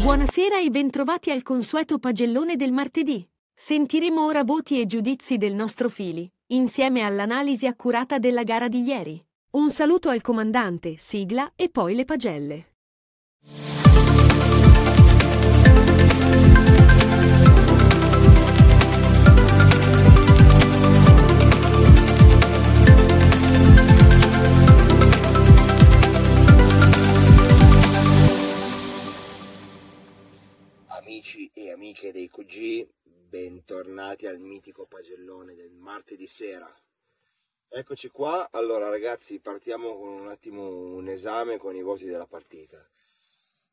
Buonasera e bentrovati al consueto pagellone del martedì. Sentiremo ora voti e giudizi del nostro fili, insieme all'analisi accurata della gara di ieri. Un saluto al comandante, sigla e poi le pagelle. Amici e amiche dei QG, bentornati al mitico pagellone del martedì sera. Eccoci qua, allora ragazzi partiamo con un attimo un esame con i voti della partita.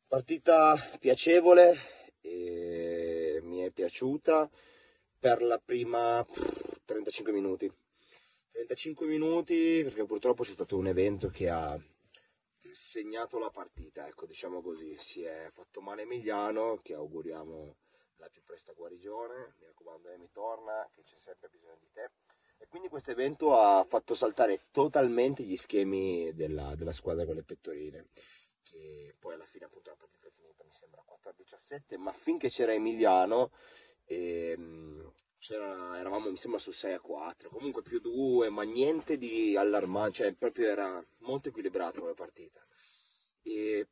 Partita piacevole, mi è piaciuta per la prima pff, 35 minuti. 35 minuti perché purtroppo c'è stato un evento che ha segnato la partita, ecco diciamo così, si è fatto male Emiliano che auguriamo la più presta guarigione, mi raccomando Emi torna che c'è sempre bisogno di te. E quindi questo evento ha fatto saltare totalmente gli schemi della, della squadra con le pettorine che poi alla fine appunto la partita è finita mi sembra 4-17 ma finché c'era Emiliano ehm, eravamo mi sembra su 6 a 4 comunque più 2 ma niente di allarmante cioè proprio era molto equilibrata come partita. E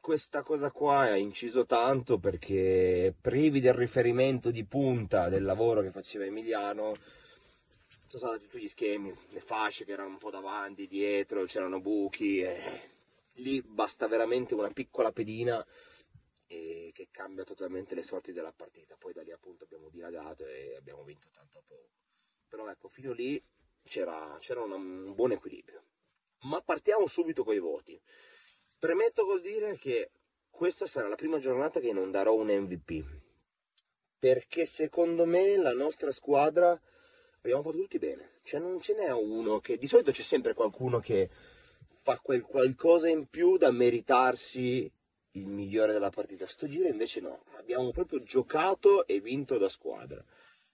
questa cosa qua ha inciso tanto perché privi del riferimento di punta del lavoro che faceva Emiliano sono stati tutti gli schemi le fasce che erano un po' davanti dietro c'erano buchi e lì basta veramente una piccola pedina e cambia totalmente le sorti della partita. Poi da lì appunto abbiamo dilagato e abbiamo vinto tanto a poco. Però ecco, fino lì c'era, c'era una- un buon equilibrio. Ma partiamo subito con i voti. Premetto col dire che questa sarà la prima giornata che non darò un MVP. Perché secondo me la nostra squadra abbiamo fatto tutti bene. Cioè non ce n'è uno che... Di solito c'è sempre qualcuno che fa quel qualcosa in più da meritarsi il migliore della partita. Sto giro invece no, abbiamo proprio giocato e vinto da squadra.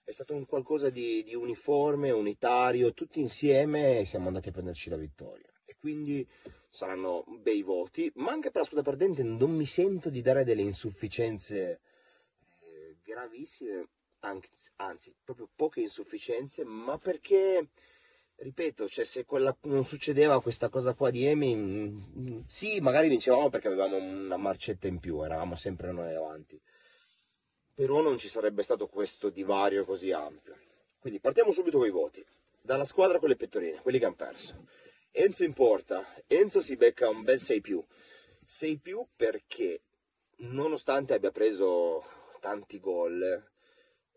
È stato un qualcosa di, di uniforme, unitario, tutti insieme siamo andati a prenderci la vittoria. E quindi saranno bei voti, ma anche per la squadra perdente non mi sento di dare delle insufficienze eh, gravissime, anzi, anzi, proprio poche insufficienze, ma perché ripeto, cioè se quella, non succedeva questa cosa qua di Emi, mm, mm, sì, magari vincevamo perché avevamo una marcetta in più, eravamo sempre noi avanti. Però non ci sarebbe stato questo divario così ampio. Quindi partiamo subito con i voti. Dalla squadra con le pettorine, quelli che hanno perso. Enzo in porta. Enzo si becca un bel 6 più. 6 più perché nonostante abbia preso tanti gol,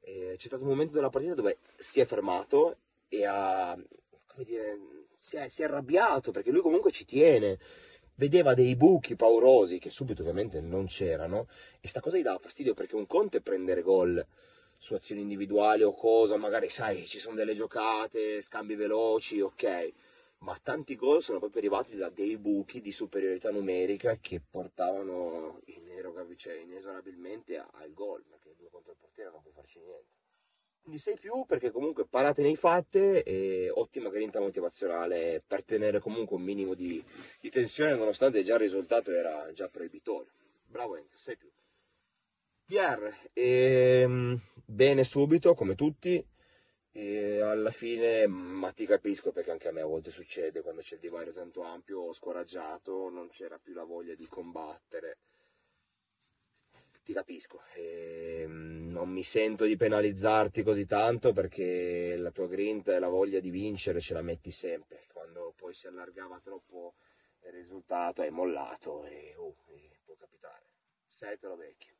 eh, c'è stato un momento della partita dove si è fermato e ha, come dire, si è, si è arrabbiato perché lui comunque ci tiene. Vedeva dei buchi paurosi che subito ovviamente non c'erano e sta cosa gli dava fastidio perché un conto è prendere gol su azioni individuali o cosa, magari sai, ci sono delle giocate, scambi veloci, ok, ma tanti gol sono proprio arrivati da dei buchi di superiorità numerica che portavano inerogabil- cioè, inesorabilmente al gol, perché due contro il portiere non puoi farci niente. Quindi sei più perché comunque parate nei fatte e ottima grinta motivazionale per tenere comunque un minimo di, di tensione nonostante già il risultato era già proibitorio. Bravo Enzo, sei più. Pierre, ehm, bene subito come tutti e alla fine, ma ti capisco perché anche a me a volte succede quando c'è il divario tanto ampio, ho scoraggiato, non c'era più la voglia di combattere. Ti capisco, ehm, non mi sento di penalizzarti così tanto perché la tua grinta e la voglia di vincere ce la metti sempre. Quando poi si allargava troppo il risultato hai mollato e, uh, e può capitare. Setelo vecchio.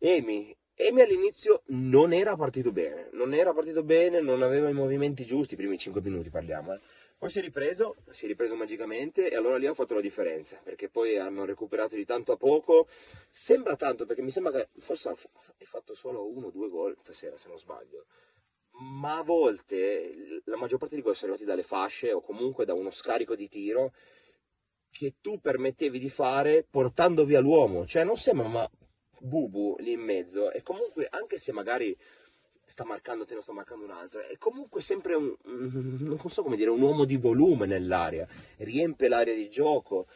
Amy, Amy all'inizio non era partito bene, non era partito bene, non aveva i movimenti giusti, i primi 5 minuti parliamo, eh. Poi si è ripreso, si è ripreso magicamente e allora lì ha fatto la differenza, perché poi hanno recuperato di tanto a poco. Sembra tanto, perché mi sembra che forse hai fatto solo uno o due gol stasera, se non sbaglio. Ma a volte la maggior parte di gol sono arrivati dalle fasce o comunque da uno scarico di tiro che tu permettevi di fare portando via l'uomo. Cioè non sembra, ma Bubu lì in mezzo e comunque anche se magari sta marcando te, non sta marcando un altro. È comunque sempre un, non so come dire, un uomo di volume nell'area, riempie l'area di gioco,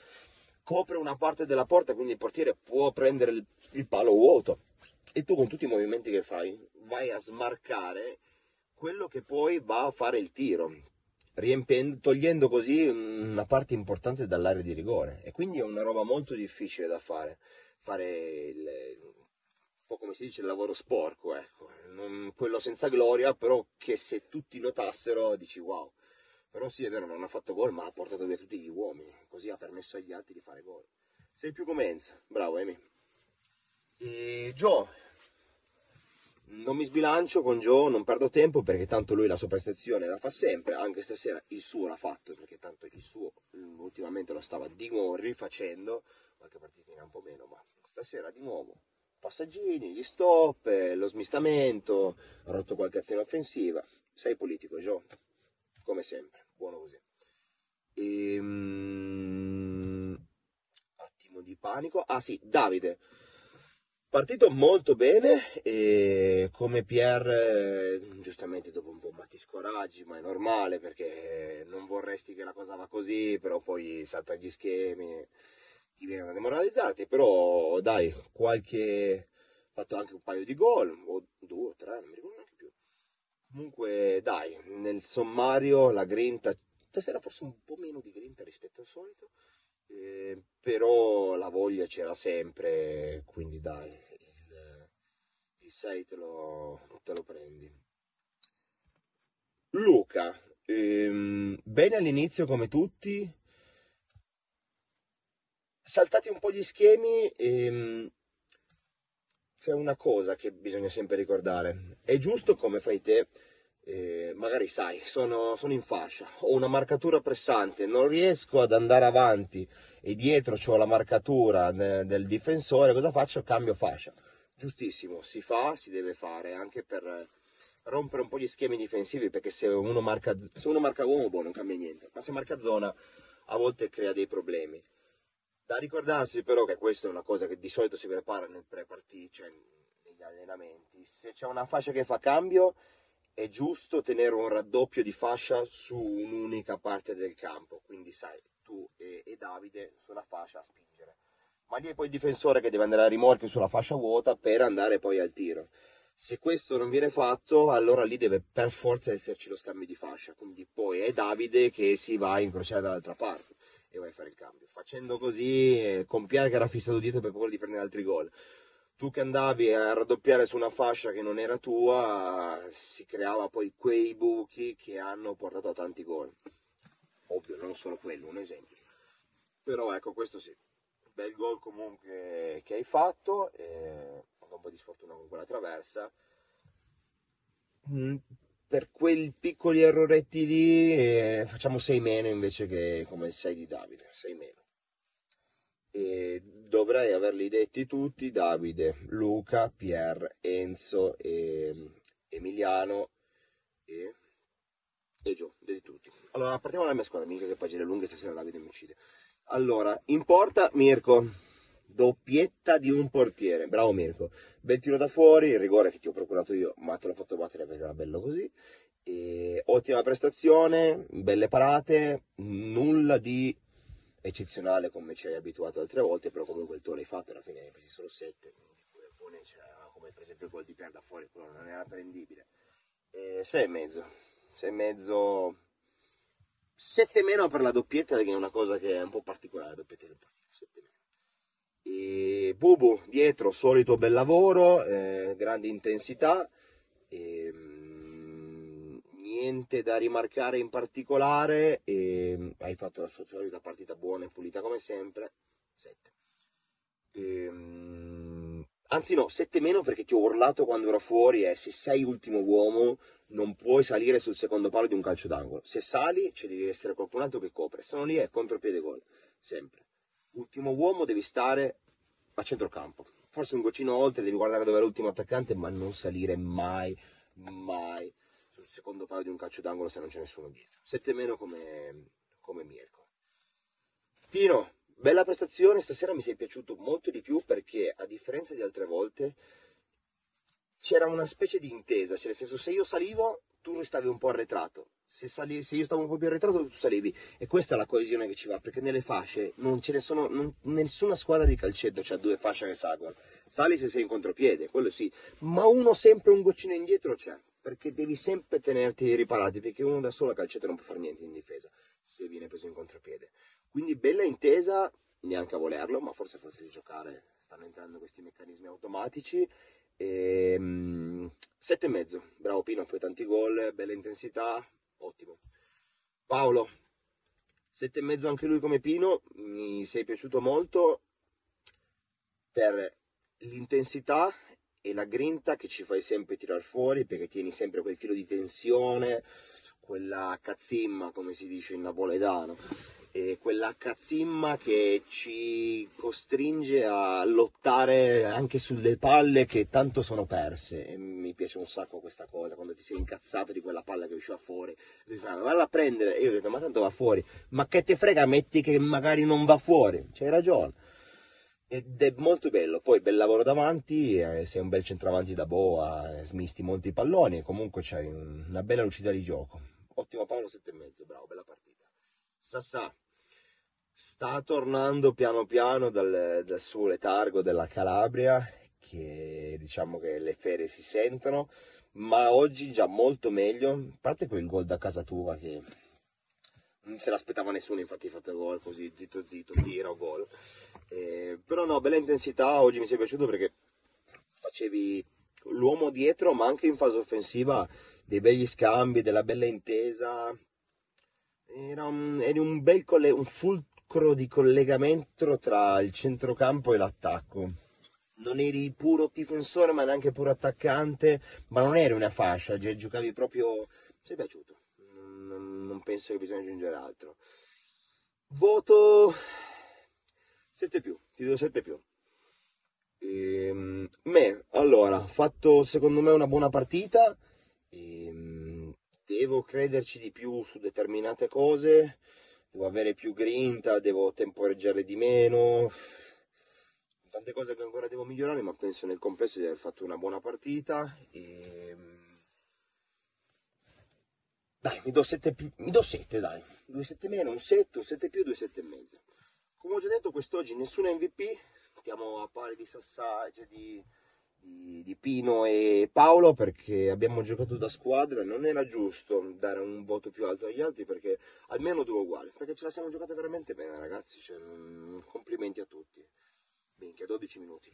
copre una parte della porta, quindi il portiere può prendere il, il palo vuoto. E tu con tutti i movimenti che fai vai a smarcare quello che poi va a fare il tiro, togliendo così una parte importante dall'area di rigore. E quindi è una roba molto difficile da fare, fare il, po' come si dice il lavoro sporco, ecco. Non, quello senza gloria, però che se tutti notassero dici wow. Però sì, è vero, non ha fatto gol, ma ha portato via tutti gli uomini, così ha permesso agli altri di fare gol. Sei più come Enzo, bravo Emi. E Joe, non mi sbilancio con Joe, non perdo tempo perché tanto lui la sua prestazione la fa sempre, anche stasera il suo l'ha fatto perché tanto il suo ultimamente lo stava di nuovo rifacendo, qualche partitina un po' meno, ma stasera di nuovo passaggini, gli stop, eh, lo smistamento, rotto qualche azione offensiva. Sei politico, Joe, come sempre, buono così. Ehm... Attimo di panico. Ah sì, Davide. Partito molto bene e come Pierre, eh, giustamente dopo un po' ti scoraggi, ma è normale perché non vorresti che la cosa va così, però poi salta gli schemi, ti viene da demoralizzarti, però dai, qualche fatto anche un paio di gol, o due o tre, non mi ricordo neanche più. Comunque dai, nel sommario la grinta, stasera forse un po' meno di grinta rispetto al solito, eh, però la voglia c'era sempre, quindi dai, il, il 6 te lo, te lo prendi. Luca, ehm, bene all'inizio come tutti, saltati un po' gli schemi, ehm, c'è una cosa che bisogna sempre ricordare, è giusto come fai te, eh, magari sai, sono, sono, in fascia, ho una marcatura pressante, non riesco ad andare avanti e dietro ho la marcatura de, del difensore, cosa faccio? Cambio fascia. Giustissimo, si fa, si deve fare anche per rompere un po' gli schemi difensivi perché se uno marca, se uno marca uomo boh, non cambia niente, ma se marca zona a volte crea dei problemi. Da ricordarsi però che questa è una cosa che di solito si prepara nel pre-partita, cioè negli allenamenti. Se c'è una fascia che fa cambio, è giusto tenere un raddoppio di fascia su un'unica parte del campo. Quindi sai, tu e, e Davide sulla fascia a spingere. Ma lì è poi il difensore che deve andare a rimorchio sulla fascia vuota per andare poi al tiro. Se questo non viene fatto, allora lì deve per forza esserci lo scambio di fascia. Quindi poi è Davide che si va a incrociare dall'altra parte e vai a fare il cambio. Facendo così, eh, con Pierre che era fissato dietro per paura di prendere altri gol tu che andavi a raddoppiare su una fascia che non era tua, si creava poi quei buchi che hanno portato a tanti gol. Ovvio, non solo quello, un esempio. Però ecco, questo sì. Bel gol comunque che hai fatto, eh, un po' di sfortuna con quella traversa. Mm, per quei piccoli erroretti lì eh, facciamo 6 meno invece che come 6 di Davide, 6 meno e dovrei averli detti tutti, Davide, Luca, Pier, Enzo, e, Emiliano e, e Gio, detti tutti. Allora, partiamo dalla mia squadra, mica che pagine lunghe, stasera Davide mi uccide. Allora, in porta Mirko, doppietta di un portiere, bravo Mirko, bel tiro da fuori, il rigore che ti ho procurato io, ma te l'ho fatto battere perché era bello così. E ottima prestazione, belle parate, nulla di eccezionale come ci hai abituato altre volte, però comunque il tuo l'hai fatto, alla fine hai preso solo 7, quindi come per esempio il gol di Pierre da fuori, quello non era prendibile. 6 e mezzo, 6 e mezzo, 7 meno per la doppietta, che è una cosa che è un po' particolare, la doppietta del partito, 7 meno. E Bubu dietro, solito bel lavoro, eh, grande intensità. E, niente da rimarcare in particolare. E mm, hai fatto la sua solita partita buona e pulita come sempre. 7 ehm, anzi no 7 meno perché ti ho urlato quando ero fuori e se sei ultimo uomo non puoi salire sul secondo palo di un calcio d'angolo. Se sali c'è devi essere qualcun altro che copre. Se non lì è contropiede gol. Sempre ultimo uomo devi stare a centrocampo forse un goccino oltre devi guardare dove è l'ultimo attaccante ma non salire mai mai sul secondo palo di un calcio d'angolo se non c'è nessuno dietro. 7 meno come, come Mirko. Pino, bella prestazione, stasera mi sei piaciuto molto di più perché a differenza di altre volte c'era una specie di intesa, cioè nel senso se io salivo tu stavi un po' arretrato, se, sali- se io stavo un po' più arretrato tu salivi e questa è la coesione che ci va perché nelle fasce non ce ne sono, non- nessuna squadra di calcetto c'ha due fasce che salgono, sali se sei in contropiede, quello sì, ma uno sempre un goccino indietro c'è perché devi sempre tenerti riparati perché uno da solo a calcetto non può fare niente in difesa se viene preso in contropiede. Quindi bella intesa, neanche a volerlo, ma forse forse di giocare stanno entrando questi meccanismi automatici. E, mm, sette e mezzo, bravo Pino, poi tanti gol, bella intensità, ottimo. Paolo, sette e mezzo anche lui come Pino, mi sei piaciuto molto per l'intensità e la grinta che ci fai sempre tirar fuori perché tieni sempre quel filo di tensione, quella cazzimma come si dice in napoletano, e quella cazzimma che ci costringe a lottare anche sulle palle che tanto sono perse. E mi piace un sacco questa cosa, quando ti sei incazzato di quella palla che usciva fuori, ti fai, valla a prendere, e io detto ma tanto va fuori, ma che te frega, metti che magari non va fuori, c'hai ragione ed è molto bello. Poi bel lavoro davanti, eh, sei un bel centravanti da boa, eh, smisti molti palloni e comunque c'hai un- una bella lucidità di gioco. Ottimo Paolo, sette e mezzo, bravo, bella partita. Sassà sta tornando piano piano dal, dal suo letargo della Calabria, che diciamo che le ferie si sentono, ma oggi già molto meglio, a parte quel gol da casa tua che non se l'aspettava nessuno, infatti hai fatto gol così zitto zitto, tiro, gol. Eh, però no, bella intensità, oggi mi sei piaciuto perché facevi l'uomo dietro, ma anche in fase offensiva dei begli scambi, della bella intesa. Era un, eri un bel colle- un fulcro di collegamento tra il centrocampo e l'attacco. Non eri puro difensore, ma neanche puro attaccante, ma non eri una fascia, gi- giocavi proprio. Sei piaciuto. Non, non penso che bisogna aggiungere altro. Voto 7 più, ti do 7 più. Ehm, me, allora, fatto secondo me una buona partita. Ehm, devo crederci di più su determinate cose. Devo avere più grinta, devo temporeggiare di meno. Tante cose che ancora devo migliorare, ma penso nel complesso di aver fatto una buona partita. Ehm, dai, mi do 7 più, mi do 7, dai. 2 7 meno, un 7, un 7 più, 2 7 e mezzo. Come ho già detto, quest'oggi nessun MVP, stiamo a pari di Sassà, cioè di, di- Pino e Paolo perché abbiamo giocato da squadra e non era giusto dare un voto più alto agli altri perché almeno due uguali, perché ce la siamo giocate veramente bene ragazzi, cioè, mm, complimenti a tutti. Minchia, 12 minuti.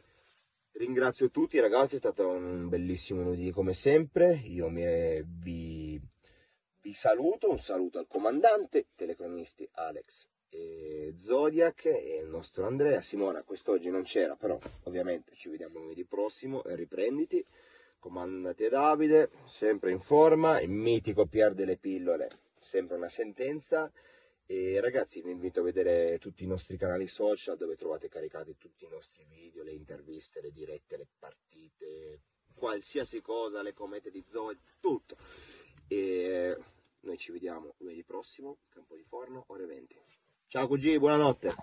Ringrazio tutti ragazzi, è stato un bellissimo lunedì come sempre, io mi- vi, vi saluto, un saluto al comandante, telecronisti Alex e Zodiac e il nostro Andrea. Simona quest'oggi non c'era, però ovviamente ci vediamo lunedì prossimo e riprenditi. Comandante Davide, sempre in forma, il mitico Pier delle pillole, sempre una sentenza. E ragazzi vi invito a vedere tutti i nostri canali social dove trovate caricati tutti i nostri video, le interviste, le dirette, le partite, qualsiasi cosa, le comete di Zoe, tutto. E noi ci vediamo lunedì prossimo, Campo di Forno, ore 20. Ciao Cugi, buonanotte.